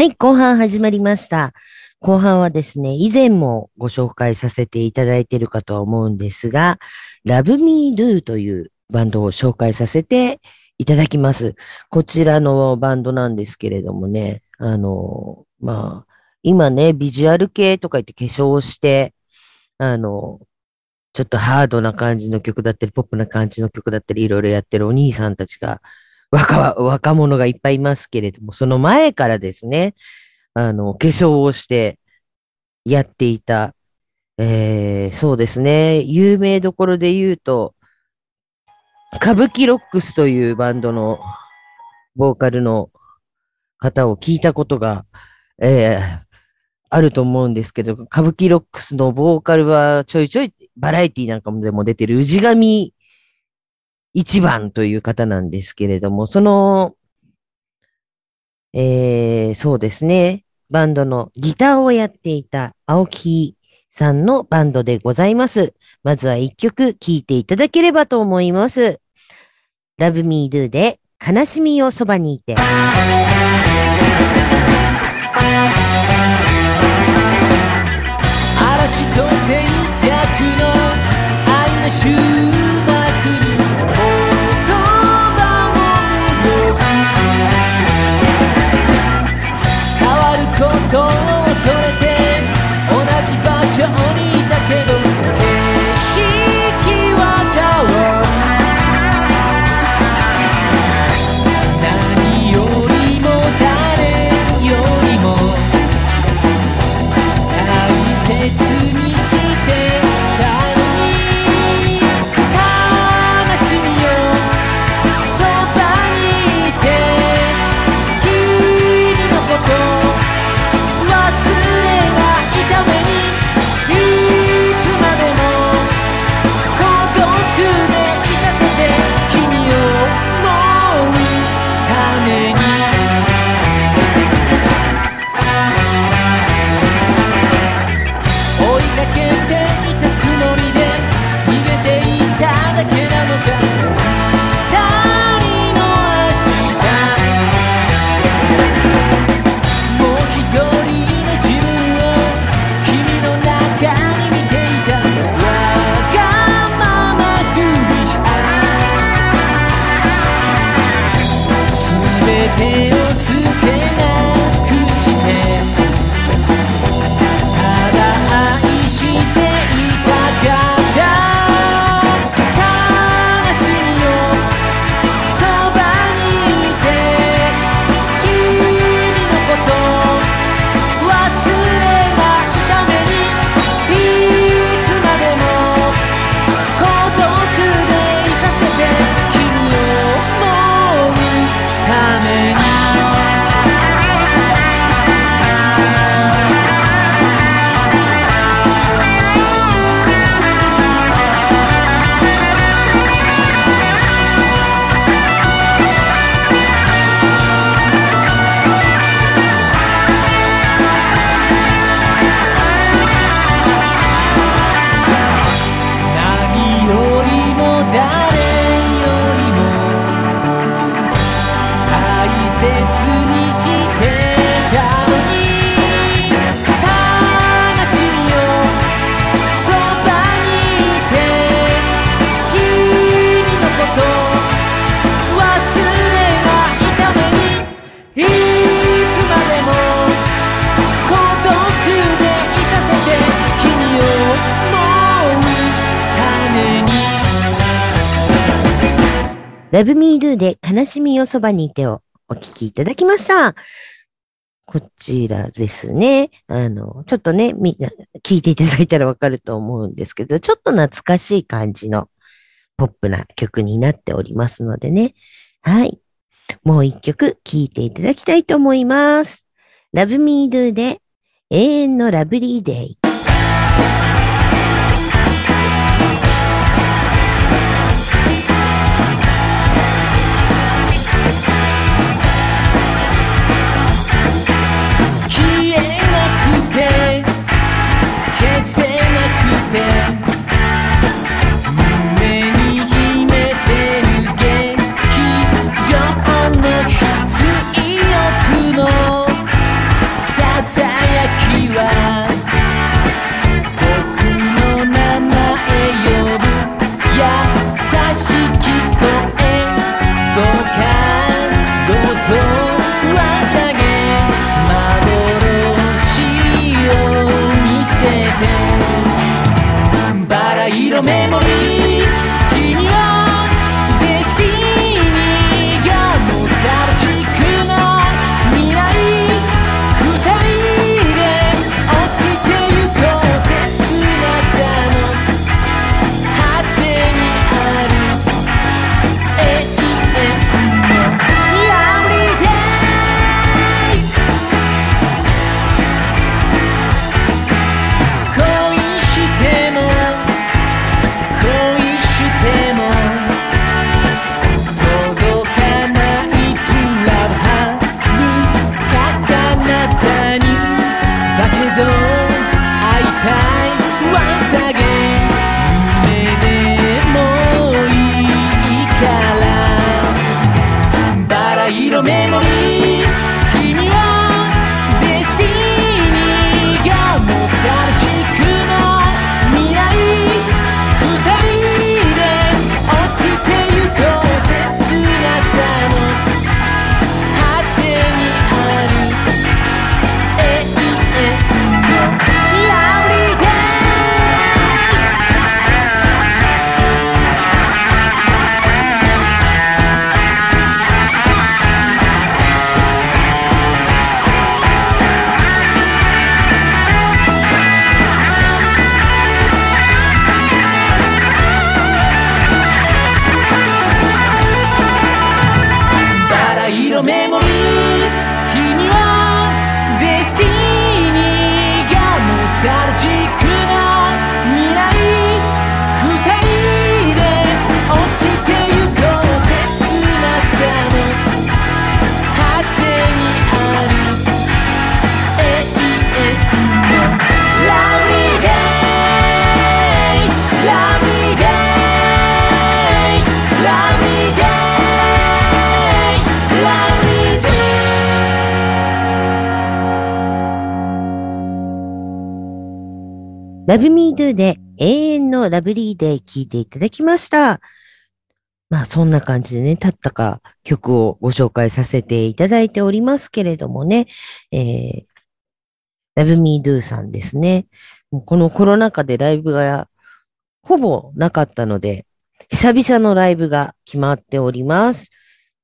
はい、後半始まりました。後半はですね、以前もご紹介させていただいているかとは思うんですが、Love Me Do というバンドを紹介させていただきます。こちらのバンドなんですけれどもね、あの、まあ、今ね、ビジュアル系とか言って化粧をして、あの、ちょっとハードな感じの曲だったり、ポップな感じの曲だったり、いろいろやってるお兄さんたちが、若、若者がいっぱいいますけれども、その前からですね、あの、化粧をしてやっていた、えー、そうですね、有名どころで言うと、歌舞伎ロックスというバンドのボーカルの方を聞いたことが、えー、あると思うんですけど、歌舞伎ロックスのボーカルはちょいちょいバラエティなんかもでも出てる氏神一番という方なんですけれども、その、えー、そうですね、バンドのギターをやっていた青木さんのバンドでございます。まずは一曲聴いていただければと思います。Love Me Do で悲しみをそばにいて。嵐と静寂の愛の終 Oh. Love Me Do で悲しみをそばにいてをお聞きいただきました。こちらですね。あの、ちょっとね、みんな聞いていただいたらわかると思うんですけど、ちょっと懐かしい感じのポップな曲になっておりますのでね。はい。もう一曲聴いていただきたいと思います。Love Me Do で永遠のラブリーデイ。のメモリー Love Me Do で永遠のラブリーで聴いていただきました。まあそんな感じでね、たったか曲をご紹介させていただいておりますけれどもね、えー、Love Me Do さんですね。このコロナ禍でライブがほぼなかったので、久々のライブが決まっております。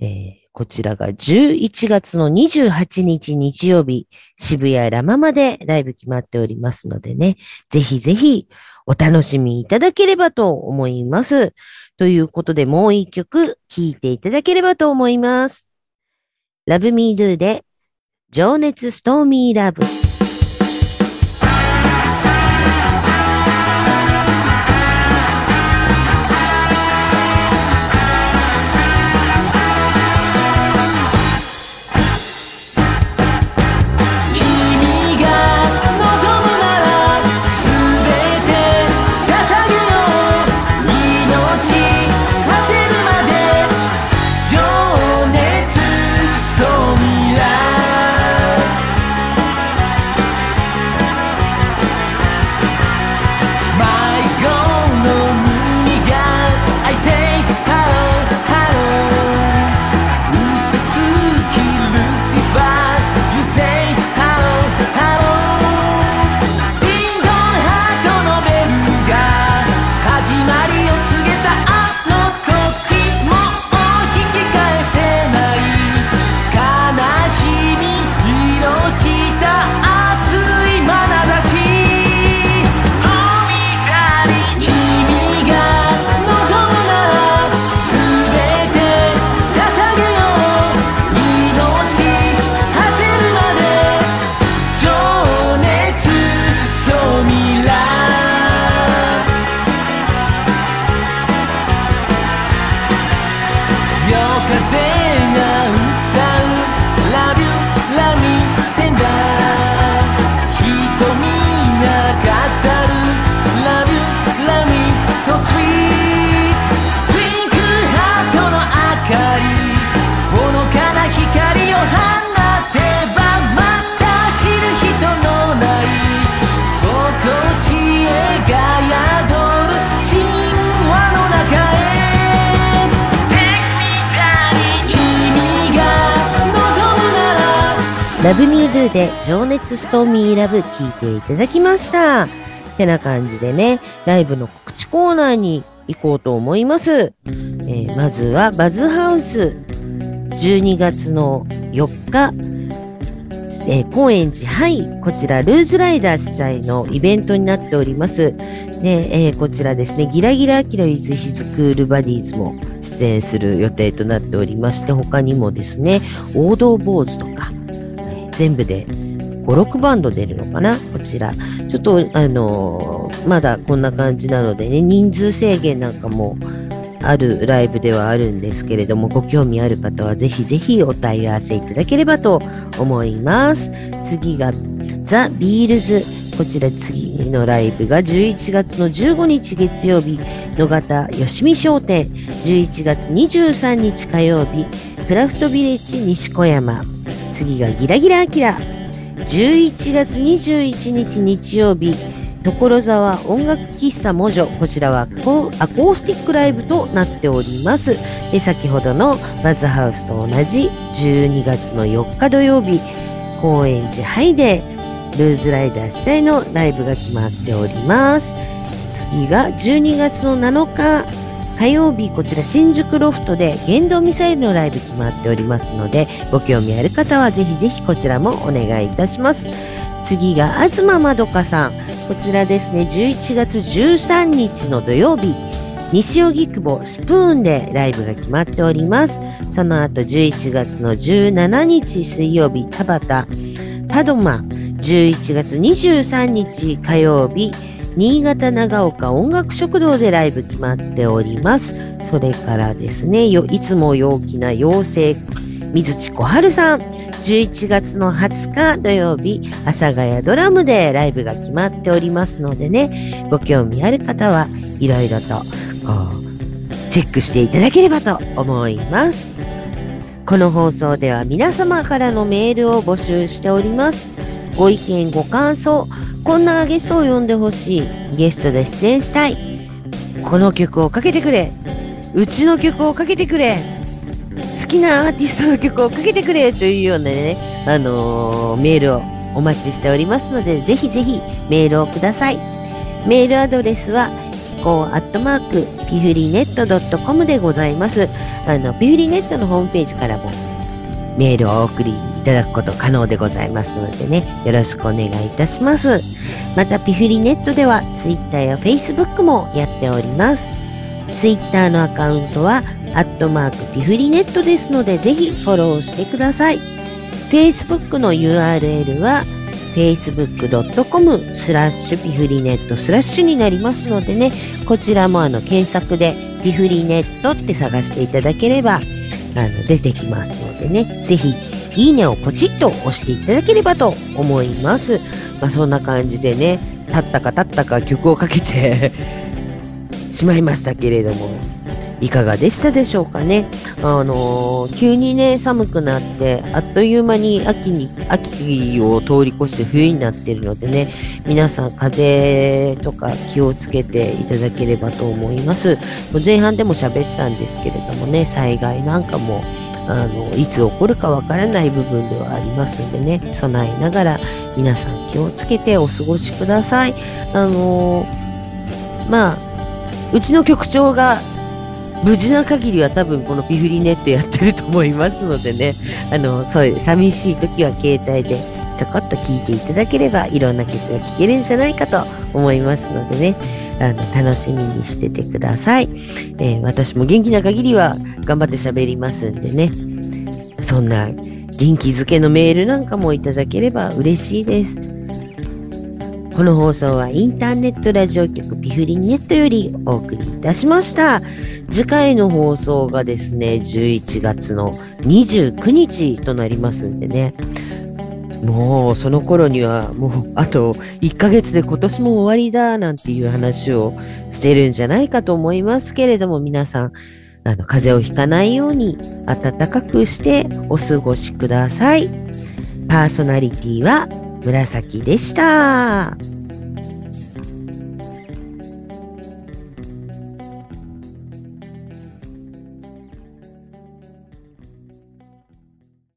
えーこちらが11月の28日日曜日、渋谷ラマまでライブ決まっておりますのでね、ぜひぜひお楽しみいただければと思います。ということでもう一曲聴いていただければと思います。Love Me Do で情熱ストーミーラブ。ら Love Me Do で情熱ストーミーラブ聴いていただきました。てな感じでね、ライブの告知コーナーに行こうと思います。えーまずはバズハウス12月の4日、えー高円寺はいこちらルーズライダー主催のイベントになっております。で、えーこちらですね、ギラギラアキライズヒズクールバディーズも出演する予定となっておりまして、他にもですね、王道坊主とか、全部で5、6バンド出るのかな？こちら。ちょっと、あのーまだこんな感じなのでね、人数制限なんかもあるライブではあるんですけれども、ご興味ある方はぜひぜひお問い合わせいただければと思います。次がザ・ビールズ。こちら次のライブが11月の15日月曜日、野方よしみ商店。11月23日火曜日、クラフトビレッジ西小山。次がギラギラアキラ。11月21日日曜日、所沢音楽喫茶モジョ。こちらはアコースティックライブとなっております。で先ほどのバズハウスと同じ12月の4日土曜日、高円寺ハイでルーズライダー主催のライブが決まっております。次が12月の7日火曜日、こちら新宿ロフトで原動ミサイルのライブ決まっておりますので、ご興味ある方はぜひぜひこちらもお願いいたします。次が東まどかさん。こちらですね、11月13日の土曜日、西荻窪スプーンでライブが決まっております。その後11月の17日水曜日、田端パドマ、11月23日火曜日、新潟長岡音楽食堂でライブ決まっております。それからですね、いつも陽気な妖精、水地小春さん。11月の20日土曜日、阿佐ヶ谷ドラムでライブが決まっておりますのでね、ご興味ある方はいろいろとこうチェックしていただければと思います。この放送では皆様からのメールを募集しております。ご意見、ご感想、こんなゲストを呼んでほしい。ゲストで出演したい。この曲をかけてくれ。うちの曲をかけてくれ。好きなアーティストの曲をかけてくれというようなね、あのーメールをお待ちしておりますので、ぜひぜひメールをください。メールアドレスは、飛行アットマーク、ピフリネット .com でございます。あの、ピフリネットのホームページからもメールをお送りいただくこと可能でございますのでね、よろしくお願いいたします。また、ピフリネットでは、ツイッターやフェイスブックもやっております。ツイッターのアカウントは、アットマークピフリネットですので、ぜひフォローしてください。Facebook の URL は、facebook.com スラッシュピフリネットスラッシュになりますのでね、こちらもあの検索でピフリネットって探していただければ、あの出てきますのでね、ぜひいいねをポチッと押していただければと思います。まあそんな感じでね、立ったか立ったか曲をかけて しまいましたけれども、いかがでしたでしょうかね。あのー急にね、寒くなって、あっという間に秋に、秋を通り越して冬になってるのでね、皆さん風邪とか気をつけていただければと思います。前半でも喋ったんですけれどもね、災害なんかも、あの、いつ起こるかわからない部分ではありますんでね、備えながら皆さん気をつけてお過ごしください。あのーまあ、うちの局長が無事な限りは多分このピフリネットやってると思いますのでね、あの、そういう寂しい時は携帯でちょこっと聞いていただければいろんな曲が聴けるんじゃないかと思いますのでね、あの、楽しみにしててください。えー私も元気な限りは頑張って喋りますんでね、そんな元気づけのメールなんかもいただければ嬉しいです。この放送はインターネットラジオ局ピフリンネットよりお送りいたしました。次回の放送がですね、11月の29日となりますんでね。もうその頃にはもうあと1ヶ月で今年も終わりだなんていう話をしてるんじゃないかと思いますけれども皆さんあの風邪をひかないように暖かくしてお過ごしください。パーソナリティは紫でした。